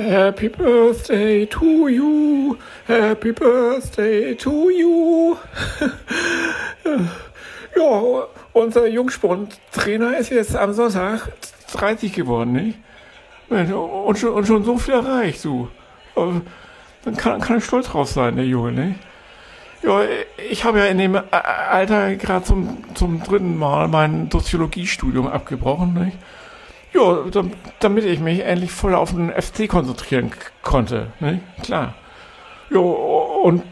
Happy Birthday to you, Happy Birthday to you. ja, unser Jungsporttrainer ist jetzt am Sonntag 30 geworden, nicht? Und schon, und schon so viel erreicht, so. Dann kann, kann er stolz drauf sein, der Junge, nicht? Ja, ich habe ja in dem Alter gerade zum, zum dritten Mal mein Soziologiestudium abgebrochen, nicht? Ja, damit ich mich endlich voll auf den FC konzentrieren konnte, nicht? Klar. Ja, und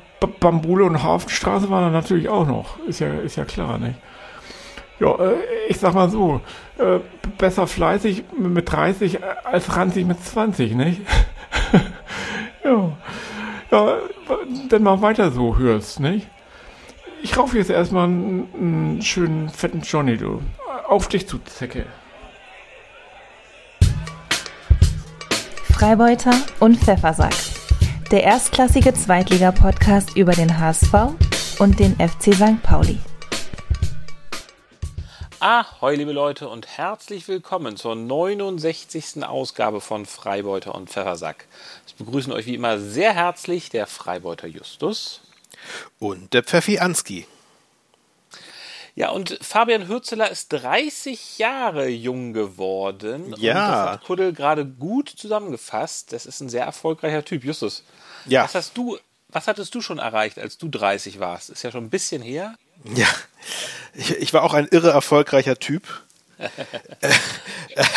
Bambule und Hafenstraße waren dann natürlich auch noch, ist ja, ist ja klar, nicht? Ja, äh, ich sag mal so, äh, besser fleißig mit 30 als ranzig mit 20, nicht? ja. Ja, dann mal weiter so hörst, nicht? Ich raufe jetzt erstmal einen schönen fetten Johnny, du. Auf dich zu, Zecke. Freibeuter und Pfeffersack. Der erstklassige Zweitliga-Podcast über den HSV und den FC St. Pauli. Ahoi, liebe Leute, und herzlich willkommen zur 69. Ausgabe von Freibeuter und Pfeffersack. Es begrüßen euch wie immer sehr herzlich der Freibeuter Justus und der Pfeffi Anski. Ja, und Fabian Hürzeler ist 30 Jahre jung geworden. Ja. Und das hat Kuddel gerade gut zusammengefasst. Das ist ein sehr erfolgreicher Typ. Justus, ja. was hast du, was hattest du schon erreicht, als du 30 warst? Ist ja schon ein bisschen her. Ja, ich, ich war auch ein irre erfolgreicher Typ. Äh,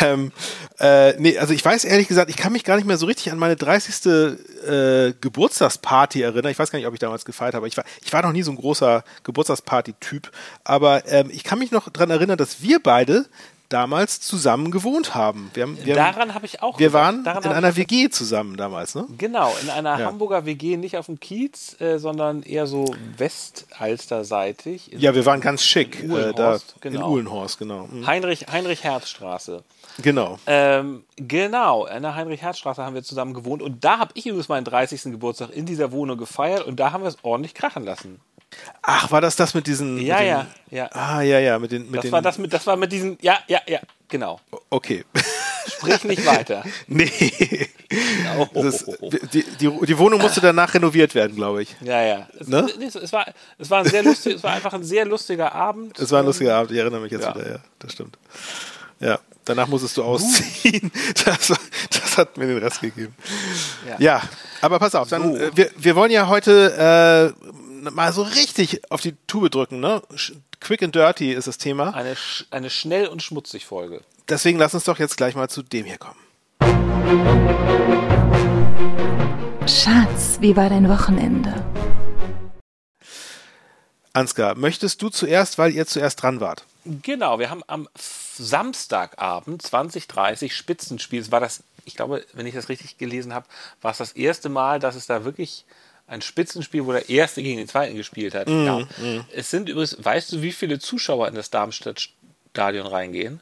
ähm, äh, nee, also ich weiß ehrlich gesagt, ich kann mich gar nicht mehr so richtig an meine 30. Äh, Geburtstagsparty erinnern. Ich weiß gar nicht, ob ich damals gefeiert habe. Ich war, ich war noch nie so ein großer Geburtstagsparty-Typ. Aber ähm, ich kann mich noch daran erinnern, dass wir beide damals zusammen gewohnt haben. Wir haben, wir Daran habe ich auch. Wir waren in einer WG zusammen damals, ne? Genau, in einer ja. Hamburger WG, nicht auf dem Kiez, äh, sondern eher so Westalsterseitig. Ja, wir waren ganz schick. In Uhlenhorst, äh, da, genau. In Uhlenhorst, genau. Mhm. Heinrich, Heinrich Herzstraße. Genau. Ähm, genau, in der Heinrich-Herz-Straße haben wir zusammen gewohnt und da habe ich übrigens meinen 30. Geburtstag in dieser Wohnung gefeiert und da haben wir es ordentlich krachen lassen. Ach, war das das mit diesen? Ja, mit den, ja, ja. Ah, ja, ja, mit den. Mit das den, war das mit, das war mit diesen. Ja, ja, ja, genau. Okay. Sprich nicht weiter. nee. Oh. Ist, die, die, die, Wohnung musste danach renoviert werden, glaube ich. Ja, ja. Es, ne? es, war, es war ein sehr lustig, es war einfach ein sehr lustiger Abend. Es war ein lustiger Abend. Ich erinnere mich jetzt ja. wieder. Ja, das stimmt. Ja. Danach musstest du ausziehen. Das, das, hat mir den Rest gegeben. Ja, ja aber pass auf, dann, so. äh, wir, wir wollen ja heute äh, mal so richtig auf die Tube drücken, ne? Quick and Dirty ist das Thema. Eine, sch eine schnell und schmutzig Folge. Deswegen lass uns doch jetzt gleich mal zu dem hier kommen. Schatz, wie war dein Wochenende? Ansgar, möchtest du zuerst, weil ihr zuerst dran wart? Genau, wir haben am Samstagabend 2030 Spitzenspiel. Es war das, ich glaube, wenn ich das richtig gelesen habe, war es das erste Mal, dass es da wirklich ein Spitzenspiel, wo der Erste gegen den Zweiten gespielt hat. Mm, ja. mm. Es sind übrigens, weißt du, wie viele Zuschauer in das Darmstadt-Stadion reingehen?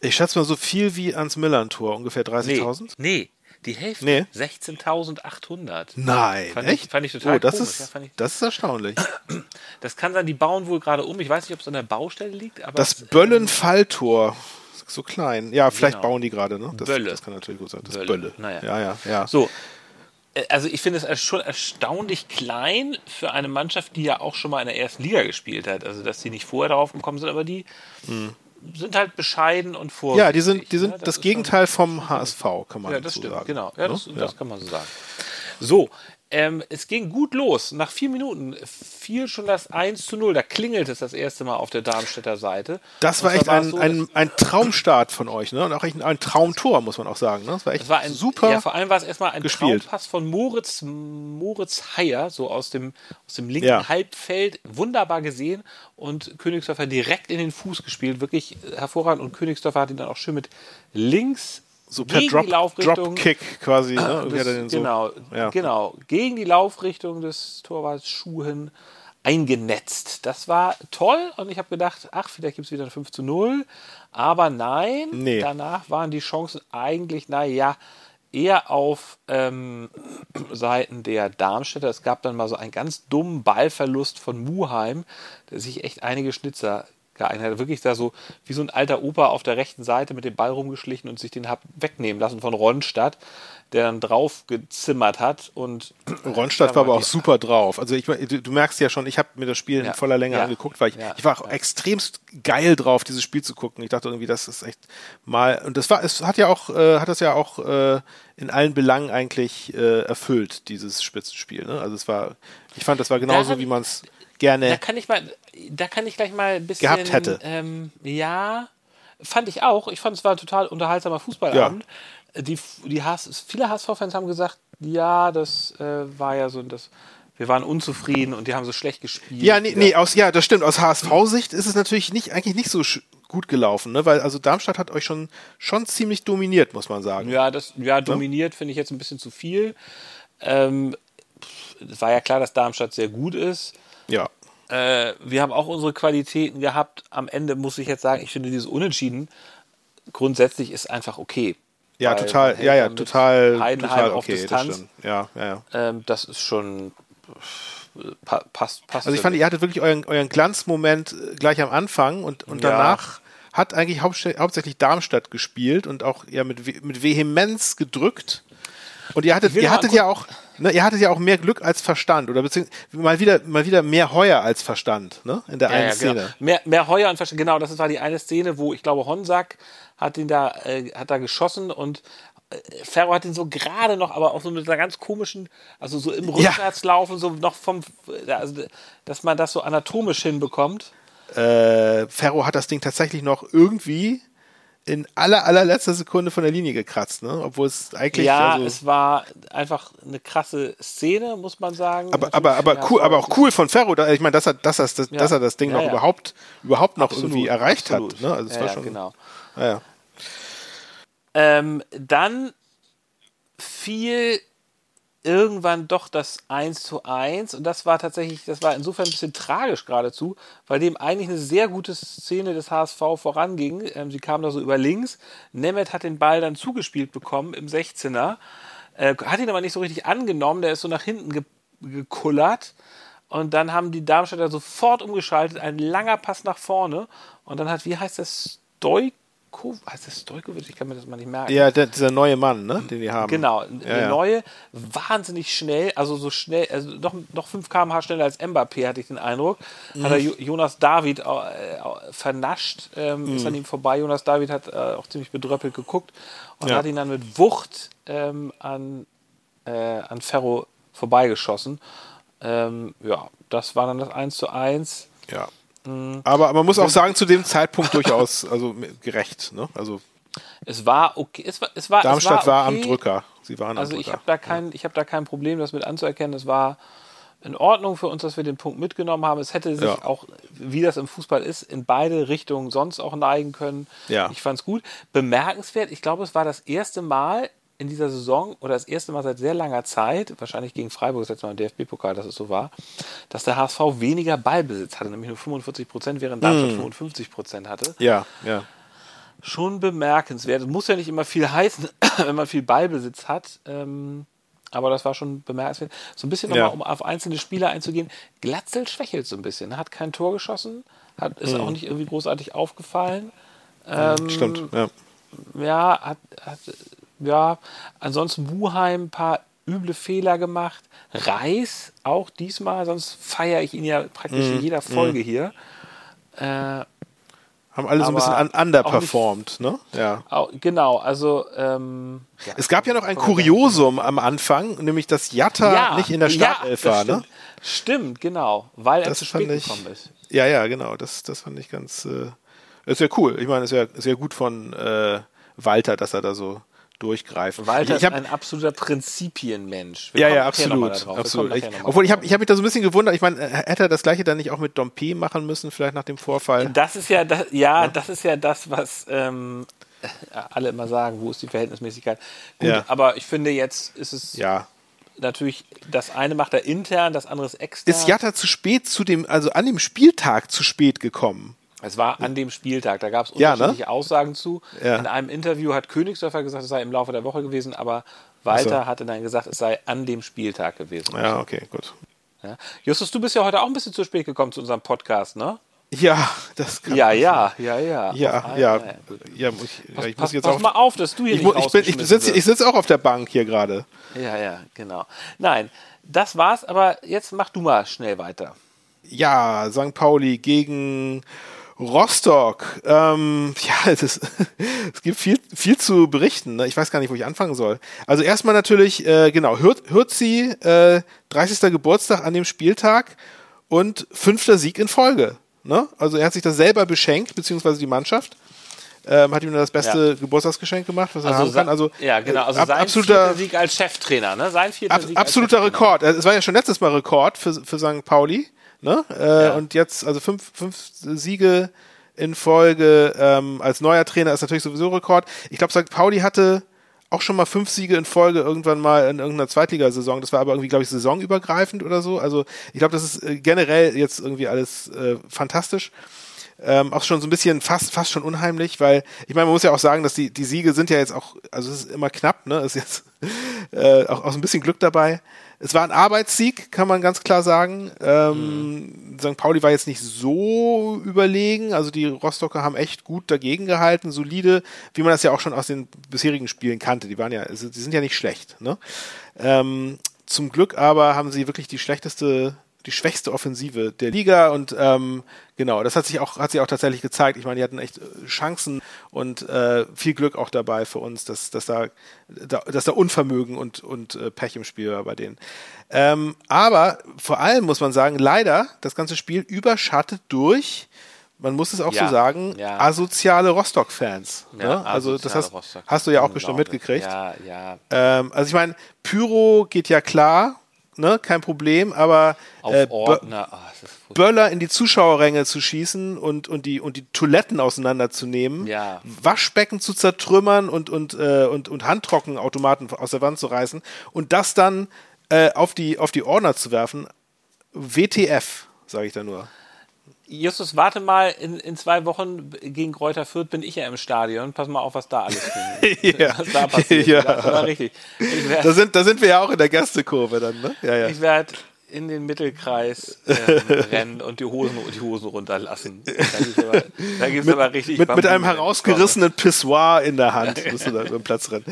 Ich schätze mal so viel wie ans Millern-Tor, ungefähr 30.000? Nee, nee, die Hälfte. Nee. 16.800. Nein, fand echt? Ich, fand ich total oh, das komisch. Ist, ja, ich, das ist erstaunlich. Das kann sein, die bauen wohl gerade um. Ich weiß nicht, ob es an der Baustelle liegt. Aber das Böllen-Falltor so klein. Ja, vielleicht genau. bauen die gerade, ne? Das, Bölle. das kann natürlich gut sein. Das Bölle. Bölle. Naja. Ja, ja, ja. So, also ich finde es schon erstaunlich klein für eine Mannschaft, die ja auch schon mal in der ersten Liga gespielt hat. Also dass die nicht vorher darauf gekommen sind, aber die hm. sind halt bescheiden und vorsichtig. Ja, die sind, die sind ne? das, das Gegenteil vom HSV, kann man ja, das so stimmt, sagen. Genau, ja, das, ne? das kann man so sagen. So, ähm, es ging gut los. Nach vier Minuten fiel schon das 1 zu 0. Da klingelt es das erste Mal auf der Darmstädter Seite. Das war echt ein, so, ein, ein, Traumstart von euch, ne? Und auch echt ein Traumtor, muss man auch sagen. Ne? Das war echt das war ein, super. Ja, vor allem war es erstmal ein gespielt. Traumpass von Moritz, Moritz Heyer, so aus dem, aus dem linken ja. Halbfeld. Wunderbar gesehen. Und Königsdorfer direkt in den Fuß gespielt. Wirklich hervorragend. Und Königsdorfer hat ihn dann auch schön mit links so per gegen Drop, die Laufrichtung, Dropkick quasi. Ne? Das, genau, so, ja. genau. Gegen die Laufrichtung des Torwarts Schuhen eingenetzt. Das war toll und ich habe gedacht, ach, vielleicht gibt es wieder ein 5 zu 0. Aber nein, nee. danach waren die Chancen eigentlich, naja, eher auf ähm, Seiten der Darmstädter. Es gab dann mal so einen ganz dummen Ballverlust von Muheim, der sich echt einige Schnitzer geeignet. Hat wirklich da so wie so ein alter Opa auf der rechten Seite mit dem Ball rumgeschlichen und sich den hat wegnehmen lassen von Ronstadt, der dann drauf gezimmert hat. Und Ronstadt war aber auch super drauf. Also ich, du, du merkst ja schon, ich habe mir das Spiel Ja. in voller Länge Ja. angeguckt, weil ich, Ja. ich war auch Ja. extremst geil drauf, dieses Spiel zu gucken. Ich dachte irgendwie, das ist echt mal und das war, es hat ja auch, äh, hat das ja auch äh, in allen Belangen eigentlich äh, erfüllt, dieses Spitzenspiel. Ne? Also es war, ich fand, das war genauso, wie man es Da gerne. kann ich mal, da kann ich gleich mal ein bisschen. Gehabt hätte. Ähm, ja, fand ich auch. Ich fand es war ein total unterhaltsamer Fußballabend. Die, die HS, viele HSV-Fans haben gesagt, ja, das äh, war ja so, das, wir waren unzufrieden und die haben so schlecht gespielt. Ja, nee, nee, aus, ja, das stimmt. Aus HSV-Sicht ist es natürlich nicht, eigentlich nicht so gut gelaufen, ne? Weil also Darmstadt hat euch schon, schon ziemlich dominiert, muss man sagen. Ja, das, ja, dominiert finde ich jetzt ein bisschen zu viel. Ähm, es war ja klar, dass Darmstadt sehr gut ist. Ja. Äh, wir haben auch unsere Qualitäten gehabt. Am Ende muss ich jetzt sagen, ich finde dieses Unentschieden grundsätzlich ist einfach okay. Ja, Weil total, ja, ja, total, Heidenheim total auf okay, das Distanz. stimmt. Ja, ja, ja. Ähm, das ist schon äh, pa passt, passt. Also ich fand, ihr hattet wirklich euren, euren Glanzmoment äh, gleich am Anfang und, und Ja. danach hat eigentlich hauptsächlich, Darmstadt gespielt und auch ja mit, mit Vehemenz gedrückt. Und ihr hattet, ihr hattet ja auch, ne, ihr hattet ja auch mehr Glück als Verstand oder beziehungsweise mal wieder, mal wieder mehr Heuer als Verstand, ne? In der ja, einen ja, Szene. genau. Mehr, mehr Heuer und Verstand. Genau, das war die eine Szene, wo ich glaube, Honsack hat ihn da, äh, hat da geschossen und äh, Ferro hat ihn so gerade noch, aber auch so mit einer ganz komischen, also so im Ja. Rückwärtslaufen, so noch vom, also, dass man das so anatomisch hinbekommt. Äh, Ferro hat das Ding tatsächlich noch irgendwie in aller, allerletzter Sekunde von der Linie gekratzt, ne? Obwohl es eigentlich. Ja, also, es war einfach eine krasse Szene, muss man sagen. aber, Natürlich, aber, aber cool, aber auch cool von Ferro, ich meine, dass er, dass, er, dass, Ja. dass er das Ding Ja, noch ja. überhaupt, überhaupt noch Absolut, irgendwie erreicht absolut. hat. Ne? Also es ja, war schon. genau. Ähm, dann fiel irgendwann doch das 1 zu 1 und das war tatsächlich, das war insofern ein bisschen tragisch geradezu, weil dem eigentlich eine sehr gute Szene des HSV voranging. Ähm, sie kam da so über links, Nemeth hat den Ball dann zugespielt bekommen im 16er, äh, hat ihn aber nicht so richtig angenommen, der ist so nach hinten ge gekullert. Und dann haben die Darmstädter sofort umgeschaltet, ein langer Pass nach vorne. Und dann hat, wie heißt das, Stoiko, heißt das Stojkovic? Ich kann mir das mal nicht merken. ja der, dieser neue Mann, ne? den die haben. Genau, Ja, der ja. neue, wahnsinnig schnell, also so schnell, also noch, noch 5 km/h schneller als Mbappé, hatte ich den Eindruck. Hat Mhm. er Jo- Jonas David äh, vernascht, ähm, ist Mhm. an ihm vorbei. Jonas David hat äh, auch ziemlich bedröppelt geguckt und Ja. hat ihn dann mit Wucht ähm, an, äh, an Ferro vorbeigeschossen. Ähm, ja, das war dann das 1 zu 1. Ja. Mhm. Aber man muss auch sagen, zu dem Zeitpunkt durchaus also gerecht. Ne? Also Es war okay. Es war, es war, Darmstadt es war, war okay. am Drücker. Sie waren Also am ich Drücker. habe da kein, ich habe da kein Problem, das mit anzuerkennen. Es war in Ordnung für uns, dass wir den Punkt mitgenommen haben. Es hätte sich Ja. auch, wie das im Fußball ist, in beide Richtungen sonst auch neigen können. Ja. Ich fand es gut. Bemerkenswert, ich glaube, es war das erste Mal in dieser Saison oder das erste Mal seit sehr langer Zeit, wahrscheinlich gegen Freiburg, das letzte Mal im DFB-Pokal, dass es so war, dass der HSV weniger Ballbesitz hatte, nämlich nur 45 Prozent, während Darmstadt Mm. 55 Prozent hatte ja, ja. schon bemerkenswert. Es muss ja nicht immer viel heißen, wenn man viel Ballbesitz hat. Ähm, aber das war schon bemerkenswert. So ein bisschen Ja. nochmal, um auf einzelne Spieler einzugehen. Glatzel schwächelt so ein bisschen. Hat kein Tor geschossen, hat, ist auch nicht irgendwie großartig aufgefallen. Ähm, Stimmt. Ja. Ja, hat, hat, ja, ansonsten Wuheim ein paar üble Fehler gemacht. Reis auch diesmal, sonst feiere ich ihn ja praktisch Mhm. in jeder Folge hier. Äh, Haben alle so ein bisschen underperformed, ne? Ja. Au- Genau, also ähm, ja. Es gab ja noch ein Kuriosum am Anfang, nämlich dass Jatta nicht in der Startelf ja, war, ne? stimmt. Stimmt, genau, weil er Das zu fand spät ich- gekommen ist. Ja, ja, genau. Das, das fand ich ganz. Äh, ist ja cool. Ich meine, es ist ja, ja gut von äh, Walter, dass er da so durchgreift. Walter ich, ich hab, ist ein absoluter Prinzipienmensch. Wir ja, ja, absolut. absolut. Ich, obwohl ich habe ich hab mich da so ein bisschen gewundert. Ich meine, äh, hätte er das gleiche dann nicht auch mit Dompe machen müssen, vielleicht nach dem Vorfall? Das ist ja, das, ja, das ist ja das, was ähm, alle immer sagen, wo ist die Verhältnismäßigkeit. Gut, Ja. aber ich finde, jetzt ist es Ja. natürlich, das eine macht er intern, das andere ist extern. Ist Jatta zu spät zu dem, also an dem Spieltag zu spät gekommen? Es war an dem Spieltag, da gab es Ja, ne? unterschiedliche Aussagen zu. Ja. In einem Interview hat Königsdörfer gesagt, es sei im Laufe der Woche gewesen, aber Walter so. hatte dann gesagt, es sei an dem Spieltag gewesen. Ja, okay, gut. Ja. Justus, du bist ja heute auch ein bisschen zu spät gekommen zu unserem Podcast, ne? Ja, das kann Ja, ja, ja, ja. Ja, ja. ja ich, ja, ich Pass, muss jetzt pass mal auf, dass du hier ich, nicht ich, bin, ich sitze ich sitz auch auf der Bank hier gerade. Ja, ja, genau. Nein, das war's, aber jetzt mach du mal schnell weiter. Ja, St. Pauli gegen Rostock. Ähm, ja, es, ist, es gibt viel, viel zu berichten. Ne? Ich weiß gar nicht, wo ich anfangen soll. Also erstmal natürlich, äh, genau, Hür Hürzi, äh, 30. Geburtstag an dem Spieltag und fünfter Sieg in Folge. Ne? Also er hat sich das selber beschenkt, beziehungsweise die Mannschaft. Ähm, hat ihm das beste Ja. Geburtstagsgeschenk gemacht, was er haben sa- kann. Also, ja, genau. Also äh, ab, sein absoluter, Sieg als Cheftrainer, ne? Sein vierter Ab, Sieg absoluter. Rekord. Also, Es war ja schon letztes Mal Rekord für, für St. Pauli. Ne? Äh, Ja. Und jetzt, also fünf, fünf Siege in Folge ähm, als neuer Trainer ist natürlich sowieso Rekord. Ich glaube, St. Pauli hatte auch schon mal fünf Siege in Folge irgendwann mal in irgendeiner Zweitligasaison. Das war aber irgendwie, glaube ich, saisonübergreifend oder so. Also ich glaube, das ist äh, generell jetzt irgendwie alles äh, fantastisch ähm, auch schon so ein bisschen fast, fast schon unheimlich, weil ich meine, man muss ja auch sagen, dass die, die Siege sind ja jetzt auch, also es ist immer knapp, ne? Ist jetzt äh, auch, auch so ein bisschen Glück dabei. Es war ein Arbeitssieg, kann man ganz klar sagen. Ähm, St. Pauli war jetzt nicht so überlegen, also die Rostocker haben echt gut dagegen gehalten, solide, wie man das ja auch schon aus den bisherigen Spielen kannte. Die waren ja, also die sind ja nicht schlecht, ne? Ähm, zum Glück aber haben sie wirklich die schlechteste die schwächste Offensive der Liga und ähm, genau, das hat sich auch hat sich auch tatsächlich gezeigt. Ich meine, die hatten echt äh, Chancen und äh, viel Glück auch dabei für uns, dass, dass da, da dass da Unvermögen und und äh, Pech im Spiel war bei denen. Ähm, aber vor allem muss man sagen, leider das ganze Spiel überschattet durch man muss es auch Ja, so sagen, ja. asoziale Rostock-Fans. Ja, ne? Also das hast, Rostock. hast du ja auch bestimmt mitgekriegt. Ja, ja. Ähm, also ich meine, Pyro geht ja klar, ne, kein Problem, aber äh, Bö- Ordner. Ah, das ist furchtbar. Böller in die Zuschauerränge zu schießen und, und, die, und die Toiletten auseinanderzunehmen, Ja. Waschbecken zu zertrümmern und, und, äh, und, und Handtrockenautomaten aus der Wand zu reißen und das dann äh, auf, die, auf die Ordner zu werfen. WTF, sage ich da nur. Justus, warte mal, in, in zwei Wochen gegen Kräuter Fürth bin ich ja im Stadion. Pass mal auf, was da alles. Ja. Was da passiert. Ja. Das war richtig. Ich Da werde sind, da sind wir ja auch in der Gästekurve dann, ne? Ja, ja. ich werd in den Mittelkreis ähm, rennen und die Hosen, die Hosen runterlassen. Da aber, da gibt's aber richtig mit, mit einem herausgerissenen Pissoir in der Hand musst du da über den Platz rennen.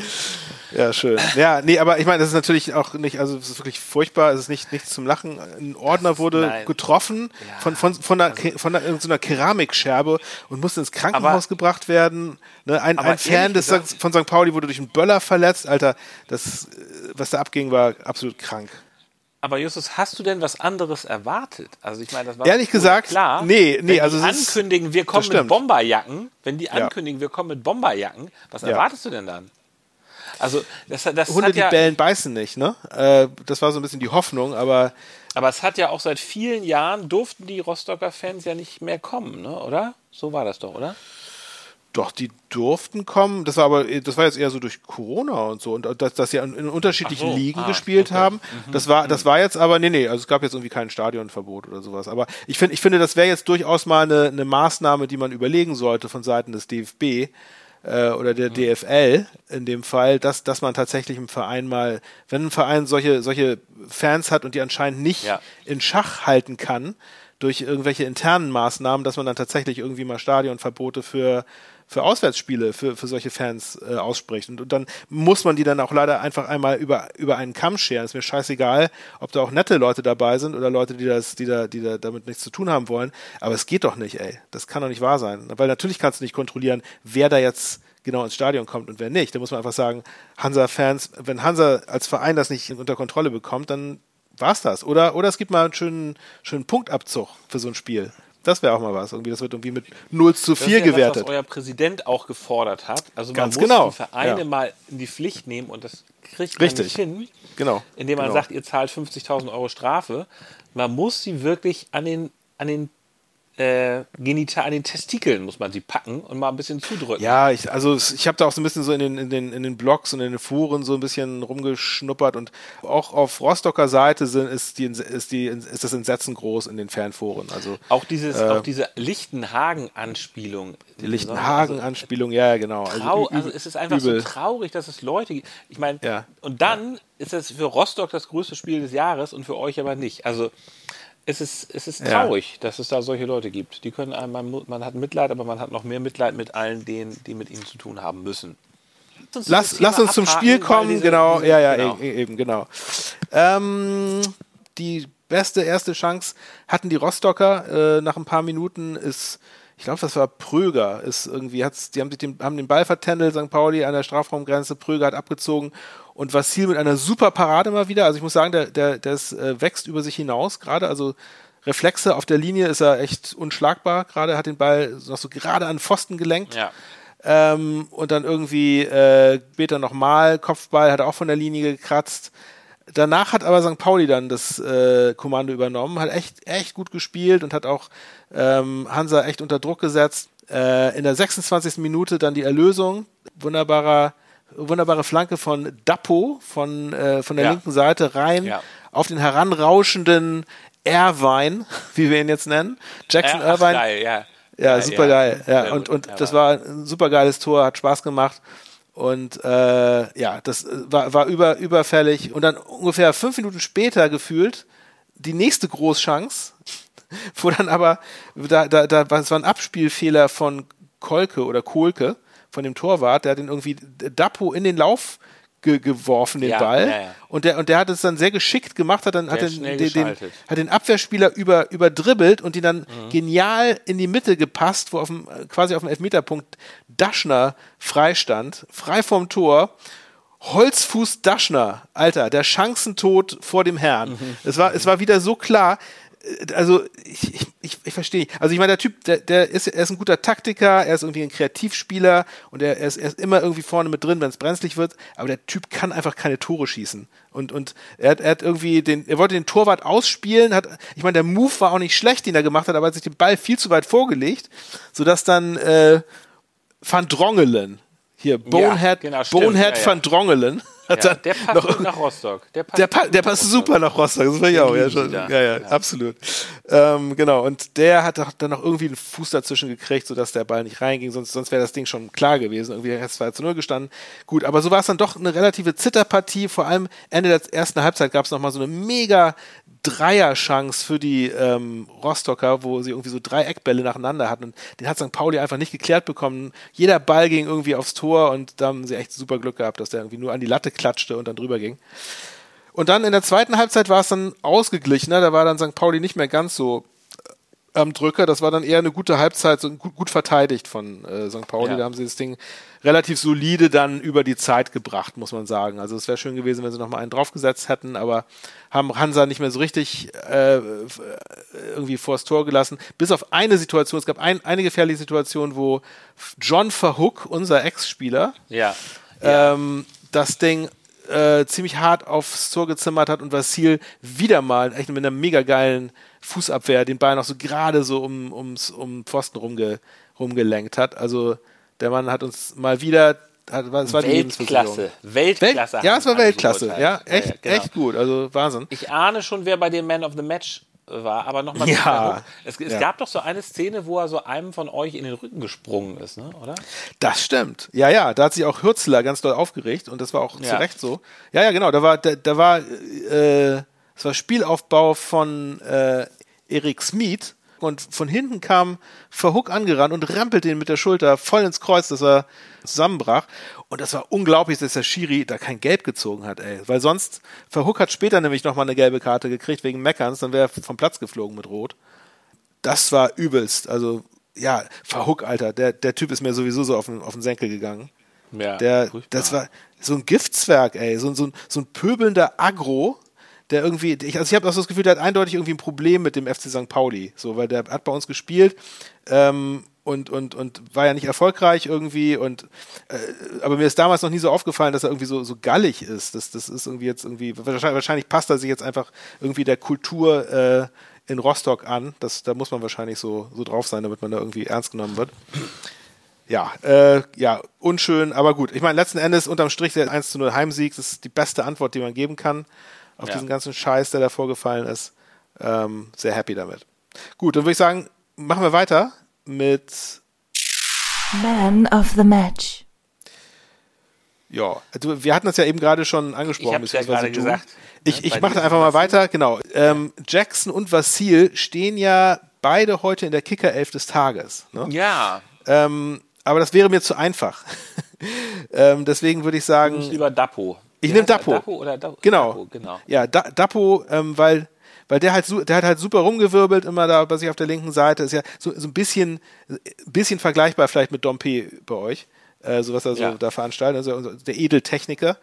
Ja, schön. Ja, nee, aber ich meine, das ist natürlich auch nicht, also es ist wirklich furchtbar, es ist nicht nichts zum Lachen. Ein Ordner wurde nein. getroffen Ja. von, von, von, einer, Ke- von einer, so einer Keramikscherbe und musste ins Krankenhaus Aber- gebracht werden. Ne, ein, ein Fan des, von St. Pauli wurde durch einen Böller verletzt. Alter, das, was da abging, war absolut krank. Aber Justus, hast du denn was anderes erwartet? Also ich meine, das war Ehrlich gesagt, klar. nee, nee, wenn also die ankündigen, wir kommen mit. Bomberjacken, wenn die Ja. ankündigen, wir kommen mit Bomberjacken, was erwartest du denn dann? Also das, das Hunde, hat die ja, bellen, beißen nicht, ne? Äh, das war so ein bisschen die Hoffnung, aber aber es hat ja auch seit vielen Jahren durften die Rostocker Fans ja nicht mehr kommen, ne? Oder? So war das doch, oder? Doch, die durften kommen. Das war aber, das war jetzt eher so durch Corona und so und dass, dass sie in, unterschiedlichen so, Ligen ah, gespielt okay. haben. Das war, das war jetzt aber, nee, nee, also es gab jetzt irgendwie kein Stadionverbot oder sowas. Aber ich finde, ich finde, das wäre jetzt durchaus mal eine, eine Maßnahme, die man überlegen sollte von Seiten des DFB äh, oder der DFL in dem Fall, dass, dass man tatsächlich im Verein mal, wenn ein Verein solche, solche Fans hat und die anscheinend nicht Ja. in Schach halten kann, durch irgendwelche internen Maßnahmen, dass man dann tatsächlich irgendwie mal Stadionverbote für, für Auswärtsspiele, für, für solche Fans äh, ausspricht. Und, und dann muss man die dann auch leider einfach einmal über, über einen Kamm scheren. Ist mir scheißegal, ob da auch nette Leute dabei sind oder Leute, die das, die da, die da damit nichts zu tun haben wollen. Aber es geht doch nicht, ey. Das kann doch nicht wahr sein. Weil natürlich kannst du nicht kontrollieren, wer da jetzt genau ins Stadion kommt und wer nicht. Da muss man einfach sagen, Hansa-Fans, wenn Hansa als Verein das nicht unter Kontrolle bekommt, dann war's das. Oder, oder es gibt mal einen schönen, schönen Punktabzug für so ein Spiel. Das wäre auch mal was. Irgendwie, das wird irgendwie mit 0 zu Das 4 ist ja gewertet. Das, was euer Präsident auch gefordert hat. Also man Ganz muss genau, die Vereine ja. mal in die Pflicht nehmen und das kriegt man Richtig. nicht hin. Genau. Indem man genau. sagt, ihr zahlt 50.000 Euro Strafe. Man muss sie wirklich an den, an den äh, Genital, an den Testikeln muss man sie packen und mal ein bisschen zudrücken. Ja, ich, also ich habe da auch so ein bisschen so in den, in, den, in den Blogs und in den Foren so ein bisschen rumgeschnuppert und auch auf Rostocker Seite sind, ist, die, ist, die, ist das Entsetzen groß in den Fanforen. Also Auch, dieses, Äh, auch diese Lichtenhagen-Anspielung. die Lichtenhagen-Anspielung, ja, genau. Trau, ü- also es ist einfach übel. so traurig, dass es Leute gibt. Ich meine, Ja. und dann ist es für Rostock das größte Spiel des Jahres und für euch aber nicht. Also es ist, es ist Ja. traurig, dass es da solche Leute gibt. Die können einem, man, man hat Mitleid, aber man hat noch mehr Mitleid mit allen denen, die mit ihnen zu tun haben müssen. uns Lass, lass Thema uns zum Spiel kommen, diese- genau, diese- ja, ja, genau. e- eben, genau. Ähm, die beste erste Chance hatten die Rostocker äh, nach ein paar Minuten ist, ich glaube, das war Pröger, ist irgendwie, hat's, die haben, sich den, haben den Ball vertändelt, St. Pauli an der Strafraumgrenze, Pröger hat abgezogen und Vassil mit einer super Parade mal wieder, also ich muss sagen, der, der, der ist, äh, wächst über sich hinaus gerade, also Reflexe auf der Linie ist er echt unschlagbar, gerade hat den Ball noch so gerade an Pfosten gelenkt. Ja. Ähm, und dann irgendwie äh, später nochmal Kopfball, hat auch von der Linie gekratzt. Danach hat aber St. Pauli dann das äh, Kommando übernommen, hat echt, echt gut gespielt und hat auch ähm, Hansa echt unter Druck gesetzt. Äh, in der 26. Minute dann die Erlösung. Wunderbarer, wunderbare Flanke von Dappo von, äh, von der Ja. linken Seite rein Ja. auf den heranrauschenden Irvine, wie wir ihn jetzt nennen. Jackson Ja, ach, Irvine. ja. Ja, super geil. Ja, und, und das war ein super geiles Tor, hat Spaß gemacht. Und äh, ja, das äh, war, war über, überfällig. Und dann ungefähr fünf Minuten später gefühlt die nächste Großchance, wo dann aber, da, da, da es war ein Abspielfehler von Kolke oder Kohlke, von dem Torwart, der hat den irgendwie Dapo in den Lauf ge geworfen, den Ja, Ball. ja, ja. Und der, und der hat es dann sehr geschickt gemacht, hat dann hat den, den, den, hat den Abwehrspieler über, überdribbelt und die dann Mhm. genial in die Mitte gepasst, wo auf dem, quasi auf dem Elfmeterpunkt Daschner freistand, frei vom Tor. Holzfuß Daschner, Alter, der Chancentod vor dem Herrn. Mhm. Es, war, es war wieder so klar. Äh, Also, ich, ich, ich, ich verstehe nicht. Also, ich meine, der Typ, der, der ist, er ist ein guter Taktiker, er ist irgendwie ein Kreativspieler und er, er, ist, er ist immer irgendwie vorne mit drin, wenn es brenzlig wird. Aber der Typ kann einfach keine Tore schießen. Und, und er, hat, er hat irgendwie den, er wollte den Torwart ausspielen, hat, ich meine, der Move war auch nicht schlecht, den er gemacht hat, aber er hat sich den Ball viel zu weit vorgelegt, sodass dann äh, Van Drongelen, hier, Bonehead, genau, stimmt, Bonehead ja, ja. Van Drongelen, Ja, der passt noch nach Rostock. Der passt, der, pa der passt Rostock. super nach Rostock, das finde ich auch. Ja, schon, ja, ja, Ja. absolut. Ähm, genau, und der hat doch dann noch irgendwie einen Fuß dazwischen gekriegt, sodass der Ball nicht reinging, sonst, sonst wäre das Ding schon klar gewesen. Irgendwie hätte es 2 zu 0 gestanden. Gut, aber so war es dann doch eine relative Zitterpartie. Vor allem Ende der ersten Halbzeit gab es nochmal so eine mega Dreierchance für die ähm, Rostocker, wo sie irgendwie so drei Eckbälle nacheinander hatten. Und den hat St. Pauli einfach nicht geklärt bekommen. Jeder Ball ging irgendwie aufs Tor und da haben sie echt super Glück gehabt, dass der irgendwie nur an die Latte klatschte und dann drüber ging. Und dann in der zweiten Halbzeit war es dann ausgeglichener. Da war dann St. Pauli nicht mehr ganz so äh, am Drücker. Das war dann eher eine gute Halbzeit, so gut, gut verteidigt von äh, St. Pauli. Ja. Da haben sie das Ding relativ solide dann über die Zeit gebracht, muss man sagen. Also es wäre schön gewesen, wenn sie noch mal einen draufgesetzt hätten, aber haben Hansa nicht mehr so richtig äh, äh, irgendwie vors Tor gelassen. Bis auf eine Situation, es gab ein, eine gefährliche Situation, wo John Verhook, unser Ex-Spieler, Ja. ähm, das Ding äh, ziemlich hart aufs Tor gezimmert hat und Vassil wieder mal echt mit einer mega geilen Fußabwehr den Ball noch so gerade so um, ums, um Pfosten rumge, rumgelenkt hat. Also der Mann hat uns mal wieder, hat, war die Lebensversicherung. Weltklasse. Welt, Weltklasse. ja, es war Weltklasse. Ja, echt, genau. echt gut. Also Wahnsinn. Ich ahne schon, wer bei dem Man of the Match war, aber nochmal. Ja. Es, es Ja. gab doch so eine Szene, wo er so einem von euch in den Rücken gesprungen ist, ne? oder? Das stimmt. Ja, ja, da hat sich auch Hürzler ganz doll aufgeregt und das war auch zu Ja. Recht so. Ja, ja, genau. Da war, da, da war, äh, es war Spielaufbau von äh, Erik Smith und von hinten kam Verhook angerannt und rempelte ihn mit der Schulter voll ins Kreuz, dass er zusammenbrach. Und das war unglaublich, dass der Schiri da kein Gelb gezogen hat, ey. Weil sonst, Verhook hat später nämlich nochmal eine gelbe Karte gekriegt wegen Meckerns, dann wäre er vom Platz geflogen mit Rot das war übelst. Also, ja, Verhook, Alter, der, der Typ ist mir sowieso so auf den, auf den Senkel gegangen. Ja. Der, furchtbar. das war so ein Giftzwerg, ey, so, ein- so, ein- so ein pöbelnder Agro, der irgendwie, ich, also ich habe auch das Gefühl, der hat eindeutig irgendwie ein Problem mit dem FC St. Pauli, so, weil der hat bei uns gespielt ähm, und, und, und war ja nicht erfolgreich irgendwie und äh, aber mir ist damals noch nie so aufgefallen, dass er irgendwie so, so gallig ist. Das, das ist irgendwie jetzt irgendwie, wahrscheinlich, wahrscheinlich passt er sich jetzt einfach irgendwie der Kultur äh, in Rostock an. Das, da muss man wahrscheinlich so, so drauf sein, damit man da irgendwie ernst genommen wird. Ja, äh, ja, unschön, aber gut. Ich meine, letzten Endes unterm Strich der 1 zu 0 Heimsieg, das ist die beste Antwort, die man geben kann auf Ja. diesen ganzen Scheiß, der da vorgefallen ist. Ähm, sehr happy damit. Gut, dann würde ich sagen, machen wir weiter mit, Man of the Match. Ja, also wir hatten das ja eben gerade schon Ich angesprochen. habe es ja gerade gesagt. Ich, ne, ich bei mache einfach mal weiter. Genau. Ähm, Jackson und Vasil stehen ja beide heute in der Kicker-Elf des Tages. Ne? Ja, Ähm, aber das wäre mir zu einfach. ähm, deswegen würde ich sagen, nimmst lieber Dapo. Ich Wie nehm heißt er? Dapo. Dapo oder Dapo? Genau. Dapo, genau. Ja, da, Dapo, ähm, weil, weil der halt, der hat halt super rumgewirbelt immer da bei sich auf der linken Seite. Ist ja so, so ein bisschen, bisschen vergleichbar vielleicht mit Dompe bei euch, äh, so was er so Ja. da veranstaltet, also der Edeltechniker.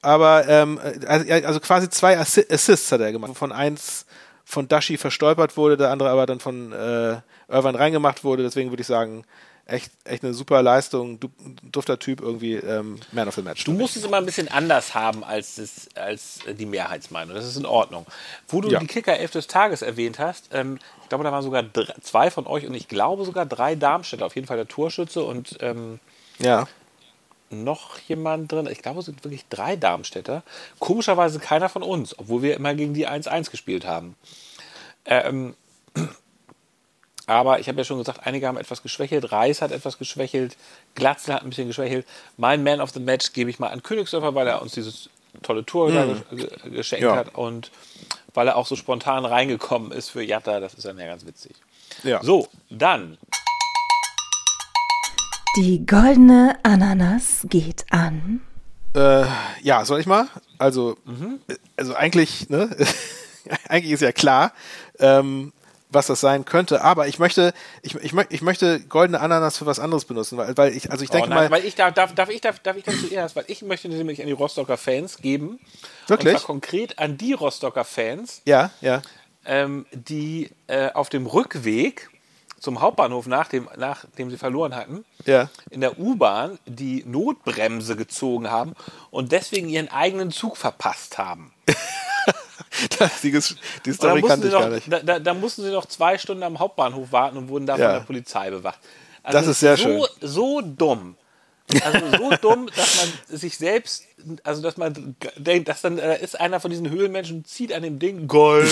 Aber ähm, also, also quasi zwei Assi Assists hat er gemacht, von eins von Dashi verstolpert wurde, der andere aber dann von äh, Irvine reingemacht wurde. Deswegen würde ich sagen, echt, echt eine super Leistung, du, dufter Typ irgendwie ähm, Man of the Match. Du musst es immer ein bisschen anders haben als, das, als die Mehrheitsmeinung. Das ist in Ordnung. Wo du Ja. die Kicker 11 des Tages erwähnt hast, ähm, ich glaube, da waren sogar drei, zwei von euch und ich glaube sogar drei Darmstädter. Auf jeden Fall der Torschütze und ähm, ja. noch jemand drin. Ich glaube, es sind wirklich drei Darmstädter. Komischerweise keiner von uns, obwohl wir immer gegen die 1-1 gespielt haben. Ähm, aber ich habe ja schon gesagt, einige haben etwas geschwächelt. Reis hat etwas geschwächelt. Glatzel hat ein bisschen geschwächelt. Mein Man of the Match gebe ich mal an Königsdörfer, weil er uns dieses tolle ge- ge- geschenkt Ja. hat und weil er auch so spontan reingekommen ist für Jatta. Das ist dann ja ganz witzig. Ja. So, dann Die goldene Ananas geht an. Äh, ja, soll ich mal? Also, Mhm. äh, also eigentlich, ne? eigentlich ist ja klar, ähm, was das sein könnte. Aber ich möchte, ich, ich, ich möchte goldene Ananas für was anderes benutzen, weil, weil ich, also ich denke oh nein, mal, weil ich darf, darf, darf ich darf, darf ich dann zuerst, weil ich möchte nämlich an die Rostocker Fans geben. Wirklich? Und zwar konkret an die Rostocker Fans, ja, ja, ähm, die äh, auf dem Rückweg zum Hauptbahnhof, nachdem, nachdem sie verloren hatten, ja. in der U-Bahn die Notbremse gezogen haben und deswegen ihren eigenen Zug verpasst haben. Die, die Story kannte ich gar noch, nicht. da, da, da mussten sie noch zwei Stunden am Hauptbahnhof warten und wurden da Ja. von der Polizei bewacht. Also Das ist sehr so, schön. So dumm. Also so dumm, dass man sich selbst, also dass man denkt, dass dann äh, ist einer von diesen Höhlenmenschen, zieht an dem Ding, Gold,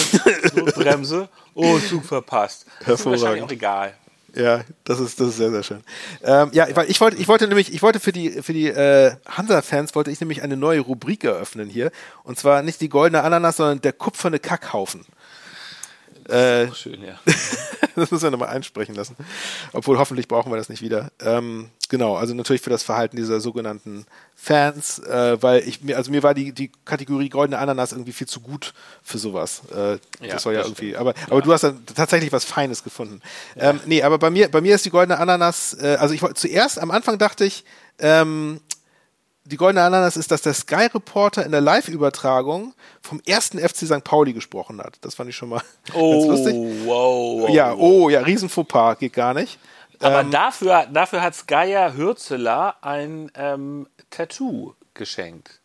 Notbremse, oh, Zug verpasst. Das ist wahrscheinlich auch egal. Ja, das ist, das ist sehr, sehr schön. Ähm, ja, weil ich wollte, ich wollte nämlich, ich wollte für die, für die äh, Hansa-Fans wollte ich nämlich eine neue Rubrik eröffnen hier. Und zwar nicht die goldene Ananas, sondern der kupferne Kackhaufen. Äh, Schön, ja. das müssen wir nochmal einsprechen lassen. Obwohl hoffentlich brauchen wir das nicht wieder. Ähm, genau, also natürlich für das Verhalten dieser sogenannten Fans, äh, weil ich mir, also mir war die, die Kategorie goldene Ananas irgendwie viel zu gut für sowas. Äh, Ja, das soll ja das irgendwie, aber, aber du hast dann tatsächlich was Feines gefunden. Ähm, nee, aber bei mir, bei mir ist die goldene Ananas, äh, also ich wollte zuerst, am Anfang dachte ich, ähm, die goldene Ananas ist, dass der Sky Reporter in der Live-Übertragung vom ersten FC St. Pauli gesprochen hat. Das fand ich schon mal ganz Oh, lustig. wow, wow. Ja, oh, ja, riesen Fauxpas, geht gar nicht. Aber Ähm, dafür, dafür hat Skaya Hürzeler ein ähm, Tattoo geschenkt.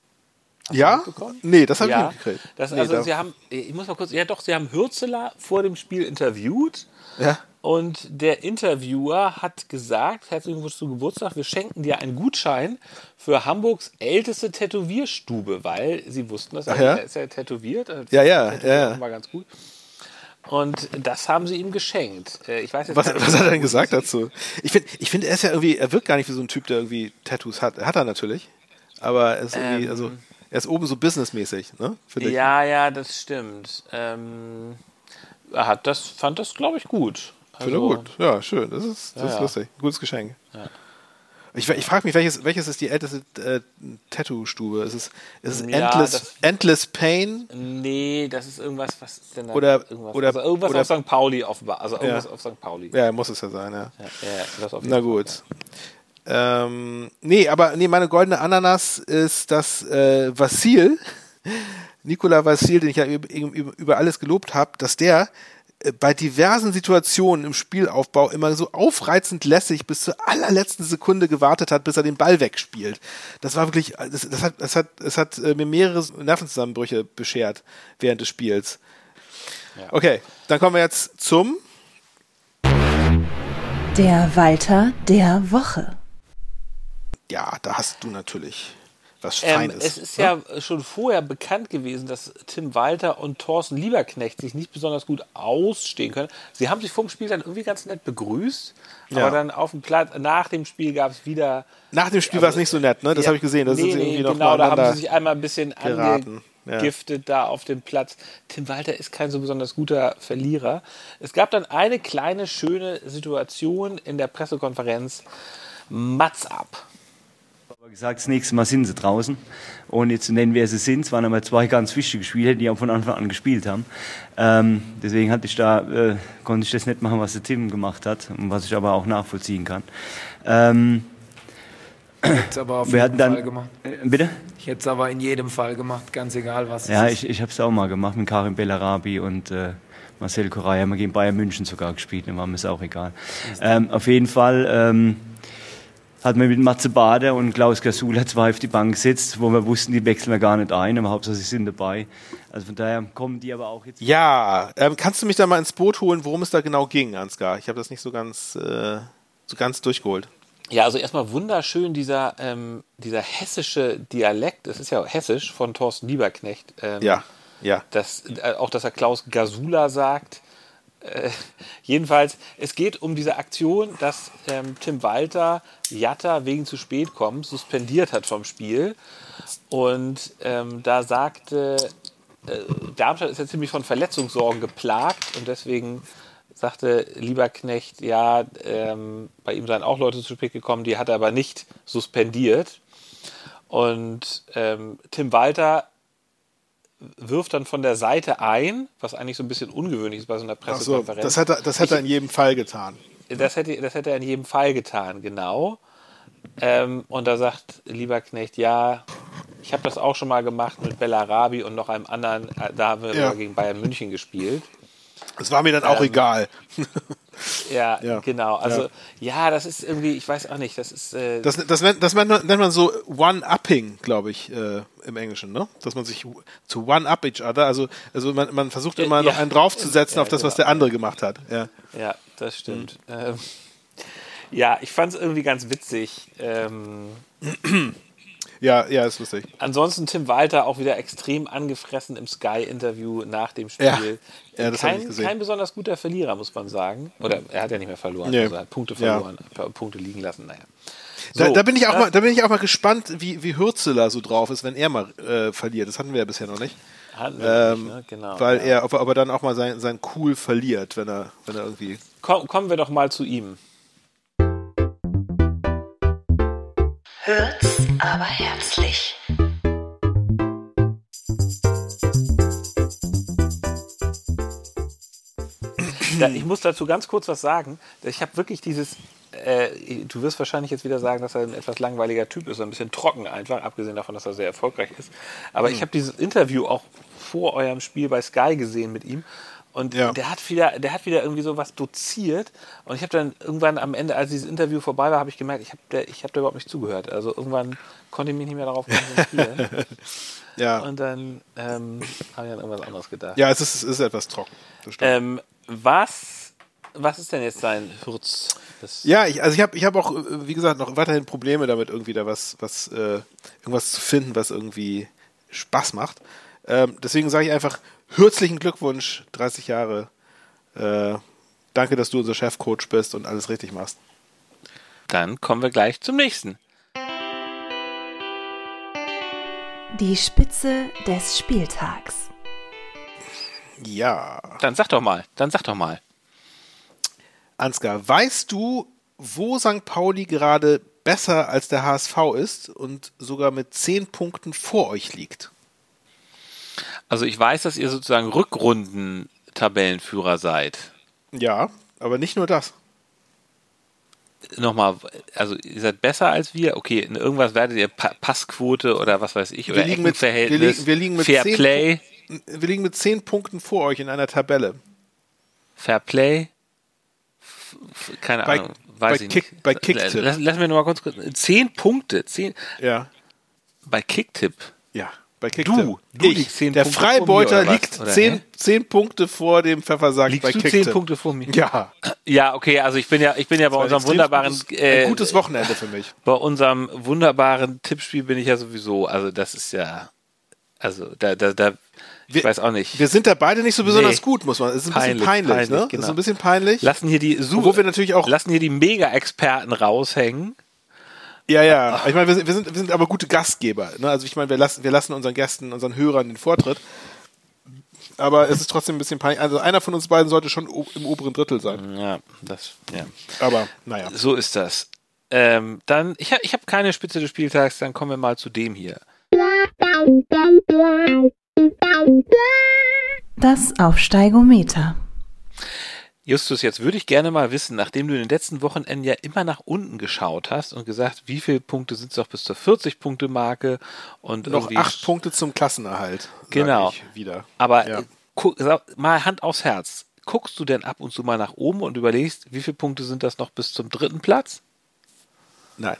ja? mitbekommen? Nee, das habe ich Ja, nicht gekriegt. das, nee, also da- sie haben, ich muss mal kurz, ja doch, sie haben Hürzeler vor dem Spiel interviewt ja. und der Interviewer hat gesagt, herzlichen Glückwunsch zu Geburtstag, wir schenken dir einen Gutschein für Hamburgs älteste Tätowierstube, weil sie wussten, dass er, ja? ist ja tätowiert. äh, Ja, ja, ja, ja. War ganz gut. Und das haben sie ihm geschenkt. Äh, Ich weiß jetzt Was, was hat er denn gesagt dazu? Ich finde, ich finde, er ist ja irgendwie, er wirkt gar nicht wie so ein Typ, der irgendwie Tattoos hat. Hat er natürlich. Aber er ist irgendwie, Ähm. also, er ist oben so businessmäßig, ne? Finde. Ja, ja, das stimmt. Ähm, er hat das, fand das, glaube ich, gut. Finde Also, gut. Ja, schön. Das ist, das Ja, ist ja. lustig. Gutes Geschenk. Ich, ich frage mich, welches, welches ist die älteste äh, Tattoo-Stube? Ist es, ist es Ja, Endless, das- Endless Pain? Nee, das ist irgendwas, was ist denn da? Oder- irgendwas, oder- also irgendwas oder- auf St. Pauli offenbar. Also irgendwas Ja. auf St. Pauli. Ja, muss es ja sein, ja. Ja, das Na Fall. gut. Ähm, nee, aber nee, meine goldene Ananas ist, dass äh, Vassil, Nikola Vassil, den ich ja über, über, alles gelobt habe, dass der bei diversen Situationen im Spielaufbau immer so aufreizend lässig bis zur allerletzten Sekunde gewartet hat, bis er den Ball wegspielt. Das war wirklich, das, das hat, das hat, das hat äh, mir mehrere Nervenzusammenbrüche beschert während des Spiels. Ja. Okay, dann kommen wir jetzt zum Der Walter der Woche. ja, da hast du natürlich was fein Ähm, ist. es ist ja schon vorher bekannt gewesen, dass Tim Walter und Thorsten Lieberknecht sich nicht besonders gut ausstehen können. Sie haben sich vor dem Spiel dann irgendwie ganz nett begrüßt, Ja. aber dann auf dem Platz, nach dem Spiel gab es wieder. Nach dem Spiel war es nicht so nett, ne? Das habe ich gesehen. Das nee, ist irgendwie nee, noch genau, da haben sie sich einmal ein bisschen geraten. Ja. angegiftet da auf dem Platz. Tim Walter ist kein so besonders guter Verlierer. Es gab dann eine kleine schöne Situation in der Pressekonferenz. Mats ab. Gesagt, das nächste Mal sind sie draußen. Ohne zu nennen, wer sie sind. Es waren aber zwei ganz wichtige Spieler, die auch von Anfang an gespielt haben. Ähm, deswegen hatte ich da, äh, konnte ich das nicht machen, was der Tim gemacht hat und was ich aber auch nachvollziehen kann. Ähm, hätte es aber auf wir jeden dann, Fall gemacht. Äh, bitte? Ich hätte es aber in jedem Fall gemacht, ganz egal was Ja, es ist. ich, ich habe es auch mal gemacht mit Karim Bellarabi und äh, Marcel Correa. Haben wir gegen Bayern München sogar gespielt, dann war mir es auch egal. Ähm, auf jeden Fall ähm, hat man mit Matze Bader und Klaus Gasula zwei auf die Bank gesetzt, wo wir wussten, die wechseln wir gar nicht ein, aber Hauptsache sie sind dabei. Also von daher kommen die aber auch jetzt. Ja, ähm, kannst du mich da mal ins Boot holen, worum es da genau ging, Ansgar? Ich habe das nicht so ganz, äh, so ganz durchgeholt. Ja, also erstmal wunderschön dieser, ähm, dieser hessische Dialekt, es ist ja hessisch von Thorsten Lieberknecht. Ähm, Ja, ja. Das, äh, auch, dass er Klaus Gasula sagt. Äh, jedenfalls, es geht um diese Aktion, dass ähm, Tim Walter Jatta wegen zu spät kommen suspendiert hat vom Spiel. Und ähm, da sagte, äh, Darmstadt ist ja ziemlich von Verletzungssorgen geplagt und deswegen sagte Lieberknecht, ja, ähm, bei ihm seien auch Leute zu spät gekommen, die hat er aber nicht suspendiert. Und ähm, Tim Walter wirft dann von der Seite ein, was eigentlich so ein bisschen ungewöhnlich ist bei so einer Ach so, Pressekonferenz. das hat er, das hat er in jedem Fall getan. Das hätte, das hätte er in jedem Fall getan, genau. Ähm, und da sagt Lieberknecht, ja, ich habe das auch schon mal gemacht mit Bellarabi und noch einem anderen, äh, da haben wir Ja. gegen Bayern München gespielt. Das war mir dann auch Ähm, egal. Ja, Ja. genau. Also, ja. das ist irgendwie, ich weiß auch nicht, das ist. Äh, Das, das, nennt, das nennt man so One-Upping, glaube ich, äh, im Englischen, ne? Dass man sich zu One-Up each other, also, also man, man versucht Ja, immer noch ja. einen draufzusetzen auf das, was genau. der andere gemacht hat. Ja. Ja, das stimmt. Ähm, ja, ich fand es irgendwie ganz witzig. Ähm, Ja, ja, ist lustig. ansonsten Tim Walter auch wieder extrem angefressen im Sky-Interview nach dem Spiel. Ja. Ja, das hab ich kein, gesehen. kein besonders guter Verlierer, muss man sagen. Oder er hat ja nicht mehr verloren. Nee. Also er hat Punkte Ja. verloren, Punkte liegen lassen. Naja. Da, So, da, bin ich auch das- mal, da bin ich auch mal gespannt, wie, wie Hürzeler so drauf ist, wenn er mal äh, verliert. Das hatten wir ja bisher noch nicht. Hatten wir nicht, Ähm, ne? genau, weil ja. er, ob er aber dann auch mal sein, sein Cool verliert, wenn er, wenn er irgendwie. Komm, kommen wir doch mal zu ihm. Hört's aber herzlich. Ich muss dazu ganz kurz was sagen. Ich habe wirklich dieses. Äh, du wirst wahrscheinlich jetzt wieder sagen, dass er ein etwas langweiliger Typ ist, ein bisschen trocken einfach, abgesehen davon, dass er sehr erfolgreich ist. Aber Hm. ich habe dieses Interview auch vor eurem Spiel bei Sky gesehen mit ihm. Und Ja. der hat wieder, der hat wieder irgendwie so was doziert. Und ich habe dann irgendwann am Ende, als dieses Interview vorbei war, habe ich gemerkt, ich habe ich hab da überhaupt nicht zugehört. Also irgendwann konnte ich mich nicht mehr darauf konzentrieren. Ja, Und dann ähm, habe ich an irgendwas anderes gedacht. ja es, ist, es ist etwas trocken. Ähm, was, was ist denn jetzt dein Hürz? Ja, ich, also ich habe ich hab auch, wie gesagt, noch weiterhin Probleme damit, irgendwie da was, was, äh, irgendwas zu finden, was irgendwie Spaß macht. Ähm, deswegen sage ich einfach, herzlichen Glückwunsch, 30 Jahre. Äh, danke, dass du unser Chefcoach bist und alles richtig machst. Dann kommen wir gleich zum nächsten. Die Spitze des Spieltags. Ja. Dann sag doch mal, dann sag doch mal. Ansgar, weißt du, wo St. Pauli gerade besser als der HSV ist und sogar mit 10 Punkten vor euch liegt? Also ich weiß, dass ihr sozusagen Rückrunden-Tabellenführer seid. Ja, aber nicht nur das. Nochmal, also ihr seid besser als wir. Okay, in irgendwas werdet ihr pa Passquote oder was weiß ich oder Wir liegen mit- wir liegen- wir liegen mit Fair zehn Play, Wir liegen mit 10 Punkten vor euch in einer Tabelle. Fair Play. F- Keine Bei- Ahnung, weiß bei ich Kick- nicht. bei Kicktipp. Lass, lass mir noch mal kurz, kurz zehn Punkte, zehn Ja. bei Kicktipp. Ja. Bei Kicktipp. Du, du ich, liegst zehn Der Punkte vor mir, Freibeuter oder was? liegt Oder, zehn, hä? zehn Punkte vor dem Pfeffersack Liegst bei du Kicktipp. zehn Punkte vor mir? Ja. Ja, okay, also ich bin ja, ich bin ja bei unserem wunderbaren, gutes, äh, ein gutes Wochenende für mich. bei unserem wunderbaren Tippspiel bin ich ja sowieso, also das ist ja, also da, da, da, ich Wir- weiß auch nicht. Wir sind da beide nicht so besonders Nee. gut, muss man. Es ist ein Peinlich, bisschen peinlich, peinlich, ne? Es genau. ist ein bisschen peinlich. lassen hier die Obwohl wir natürlich auch- lassen hier die Mega-Experten raushängen. Ja, ja. Ich meine, wir sind, wir sind, wir sind aber gute Gastgeber. Ne? Also ich meine, wir lassen, wir lassen unseren Gästen, unseren Hörern den Vortritt. Aber es ist trotzdem ein bisschen peinlich. Also einer von uns beiden sollte schon im oberen Drittel sein. Ja, das, ja. Aber naja. So ist das. Ähm, dann, ich habe ich hab keine Spitze des Spieltags, dann kommen wir mal zu dem hier. Das Aufsteigometer. Justus, jetzt würde ich gerne mal wissen, nachdem du in den letzten Wochenenden ja immer nach unten geschaut hast und gesagt, wie viele Punkte sind es doch bis zur 40-Punkte-Marke und Noch acht Punkte zum Klassenerhalt. Genau. Wieder. Aber Ja. äh, guck, sag, mal Hand aufs Herz. Guckst du denn ab und zu mal nach oben und überlegst, wie viele Punkte sind das noch bis zum dritten Platz? Nein.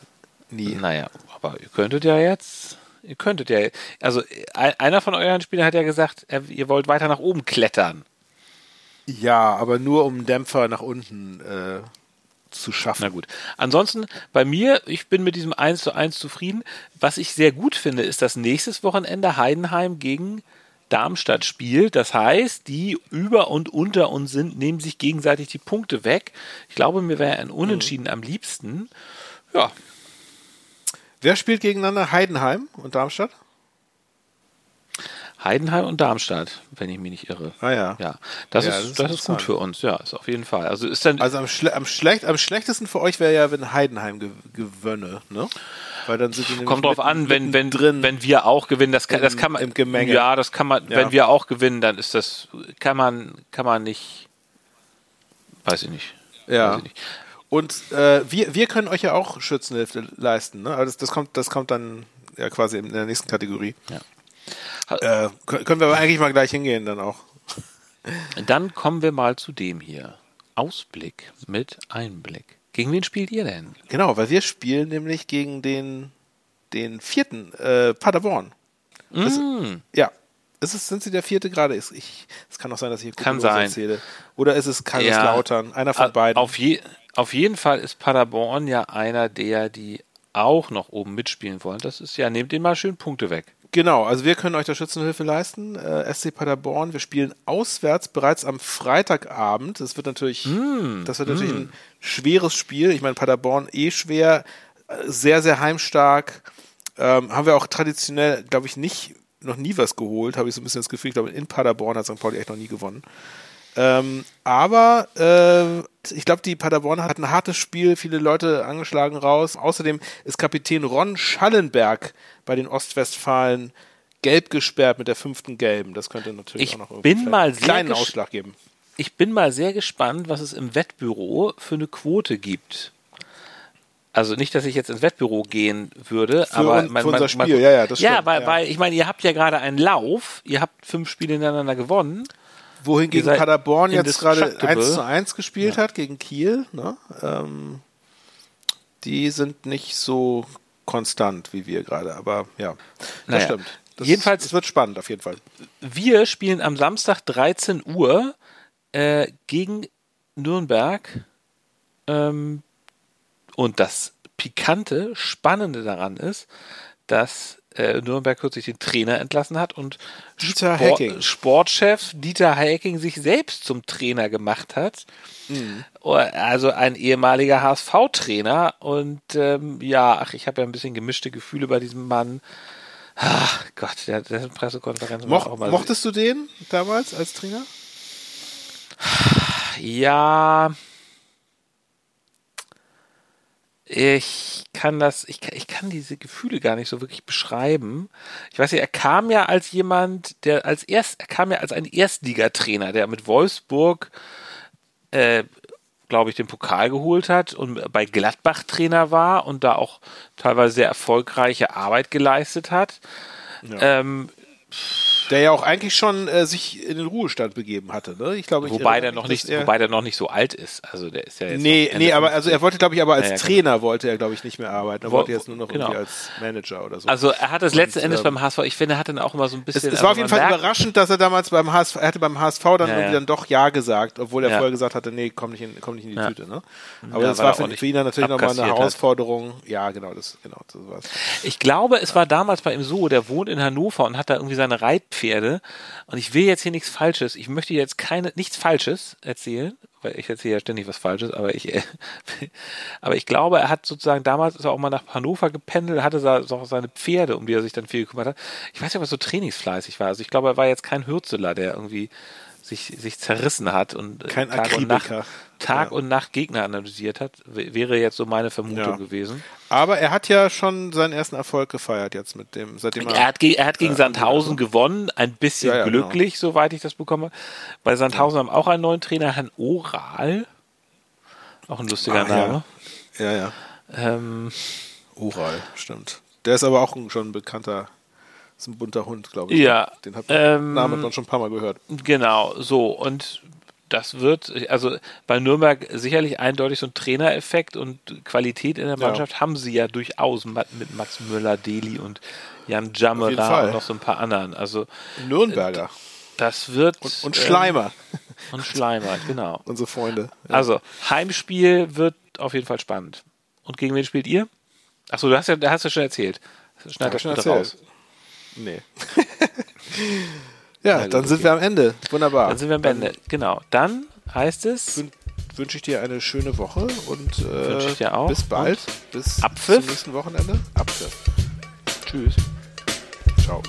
Nie. Naja, aber ihr könntet ja jetzt, ihr könntet ja, also äh, einer von euren Spielern hat ja gesagt, ihr wollt weiter nach oben klettern. Ja, aber nur um Dämpfer nach unten äh, zu schaffen. Na gut. Ansonsten, bei mir, ich bin mit diesem 1 zu 1 zufrieden. Was ich sehr gut finde, ist, dass nächstes Wochenende Heidenheim gegen Darmstadt spielt. Das heißt, die über und unter uns sind, nehmen sich gegenseitig die Punkte weg. Ich glaube, mir wäre ein Unentschieden am liebsten. Ja, Wer spielt gegeneinander? Heidenheim und Darmstadt? Heidenheim und Darmstadt, wenn ich mich nicht irre. Ah ja. Ja, das, Ja, ist, das das ist gut für uns. Ja, ist auf jeden Fall. Also ist dann, Also am, schle am, schlecht am schlechtesten für euch wäre ja, wenn Heidenheim ge gewönne, ne? Weil dann sind die Kommt drauf mitten- an, wenn, wenn, drin. wenn wir auch gewinnen, das kann, Im- das kann man, im Gemenge. ja, das kann man, Ja. wenn wir auch gewinnen, dann ist das, kann man, kann man nicht, weiß ich nicht. Ja. Weiß ich nicht. Und äh, wir, wir können euch ja auch Schützenhilfe leisten, ne? Aber das, das, kommt, das kommt dann ja quasi in der nächsten Kategorie. Ja. Äh, kö- können wir aber eigentlich mal gleich hingehen dann auch. Dann kommen wir mal zu dem hier. Ausblick mit Einblick. Gegen wen spielt ihr denn? Genau, weil wir spielen nämlich gegen den, den vierten, äh, Paderborn. Das, Mm. Ja. Ist es, sind sie der vierte gerade? Ist ich, es kann auch sein, dass ich hier Kann sein. erzähle. Oder ist es Kaiserslautern? Einer von Auf- beiden. Auf, je, auf jeden Fall ist Paderborn ja einer der, die auch noch oben mitspielen wollen. Das ist ja, nehmt den mal schön Punkte weg. Genau, also wir können euch da Schützenhilfe leisten. Äh, SC Paderborn, wir spielen auswärts bereits am Freitagabend. Das wird natürlich, Hm, das wird natürlich ein schweres Spiel. Ich meine, Paderborn eh schwer, äh, sehr, sehr heimstark. Ähm, haben wir auch traditionell, glaube ich, nicht, noch nie was geholt, habe ich so ein bisschen das Gefühl. Ich glaube, in Paderborn hat St. Pauli echt noch nie gewonnen. Ähm, aber äh, ich glaube, die Paderborn hat ein hartes Spiel, viele Leute angeschlagen raus. Außerdem ist Kapitän Ron Schallenberg bei den Ostwestfalen gelb gesperrt mit der fünften Gelben. Das könnte natürlich Ich auch noch bin mal einen kleinen Ausschlag geben. Ich bin mal sehr gespannt, was es im Wettbüro für eine Quote gibt. Also nicht, dass ich jetzt ins Wettbüro gehen würde, Für aber un- für unser Spiel, ja, ja, das ja, stimmt, weil, ja. weil ich meine, ihr habt ja gerade einen Lauf, ihr habt fünf Spiele hintereinander gewonnen. Wohingegen seid Paderborn jetzt gerade indestructible. 1 zu 1 gespielt hat gegen Kiel. Ne? Ähm, die sind nicht so konstant wie wir gerade, aber ja, das Naja. stimmt. Das, Jedenfalls- es wird spannend auf jeden Fall. Wir spielen am Samstag 13 Uhr äh, gegen Nürnberg. Ähm, und das Pikante, Spannende daran ist, dass äh, Nürnberg kürzlich den Trainer entlassen hat und Dieter Sport-. Sportchef Dieter Hecking sich selbst zum Trainer gemacht hat. Mhm. Oh, Also ein ehemaliger HSV-Trainer. Und ähm, ja, ach, ich habe ja ein bisschen gemischte Gefühle bei diesem Mann. Ach Gott, der, der Pressekonferenz war auch Moch, mal mochtest du den damals als Trainer? Ja. Ich kann das, ich kann, ich kann diese Gefühle gar nicht so wirklich beschreiben. Ich weiß nicht, er kam ja als jemand, der als erst, er kam ja als ein Erstligatrainer, der mit Wolfsburg, äh, glaube ich, den Pokal geholt hat und bei Gladbach Trainer war und da auch teilweise sehr erfolgreiche Arbeit geleistet hat. Ähm, Der ja auch eigentlich schon äh, sich in den Ruhestand begeben hatte, ne? Ich glaube, Wobei der noch nicht, wobei der noch nicht so alt ist. Also der ist ja jetzt. Nee, nee, aber also 50. er wollte, glaube ich, aber als Ja, ja, genau. Trainer wollte er, glaube ich, nicht mehr arbeiten. Er Wo- wollte jetzt nur noch genau. irgendwie als Manager oder so. Also er hat es letzten Und, Endes ähm, beim HSV, ich finde, er hat dann auch immer so ein es, bisschen. es also war auf jeden Fall merkt- überraschend, dass er damals beim HSV, er hatte beim HSV dann Ja, irgendwie dann doch Ja gesagt, obwohl er vorher gesagt hatte, nee, komm nicht in, komm nicht in die. Tüte, ne? Aber das war für, ihn dann natürlich nochmal eine hat. Herausforderung. Ja, genau, das, genau, das war's. Ich glaube, es war damals bei ihm so, der wohnt in Hannover und hat da irgendwie seine Reitpferde. Und ich will jetzt hier nichts Falsches. Ich möchte jetzt keine, nichts Falsches erzählen, weil ich erzähle ja ständig was Falsches, aber ich, äh, aber ich glaube, er hat sozusagen damals ist er auch mal nach Hannover gependelt, hatte da so seine Pferde, um die er sich dann viel gekümmert hat. Ich weiß nicht, ob er so trainingsfleißig war. Also ich glaube, er war jetzt kein Hürzeler, der irgendwie sich, sich zerrissen hat und äh, Kein Tag und Nacht. Tag Ja. und Nacht Gegner analysiert hat. Wäre jetzt so meine Vermutung Ja. gewesen. Aber er hat ja schon seinen ersten Erfolg gefeiert jetzt mit dem, seitdem Er hat, ge er hat gegen Ja, Sandhausen gewonnen, ein bisschen Ja, genau. glücklich, soweit ich das bekomme. Bei Sandhausen haben auch einen neuen Trainer, Herrn Oral. Auch ein lustiger Ah. Name. Ja, ja. Ähm, Ural, stimmt. Der ist aber auch schon ein bekannter, ist ein bunter Hund, glaube ich. Ja, Den hat, ähm, Namen man schon ein paar Mal gehört. genau, so. Und das wird, also bei Nürnberg sicherlich eindeutig so ein Trainereffekt und Qualität in der Ja. Mannschaft haben sie ja durchaus mit Max Müller, Deli und Jan Jammerer und noch so ein paar anderen. Also Nürnberger. das wird. Und, und ähm, Schleimer, und Schleimer, genau. unsere Freunde. Ja. Also, Heimspiel wird auf jeden Fall spannend. Und gegen wen spielt ihr? Achso, du hast ja, hast du schon erzählt. Schneid das schon erzählt. raus. Nee. ja, dann sind wir am Ende. Wunderbar. Dann sind wir am Ende. Genau. Dann heißt es Wün wünsche ich dir eine schöne Woche und äh, Wünsche ich dir auch. bis bald. Bis Abpfiff. zum nächsten Wochenende. Abpfiff. Tschüss. Ciao.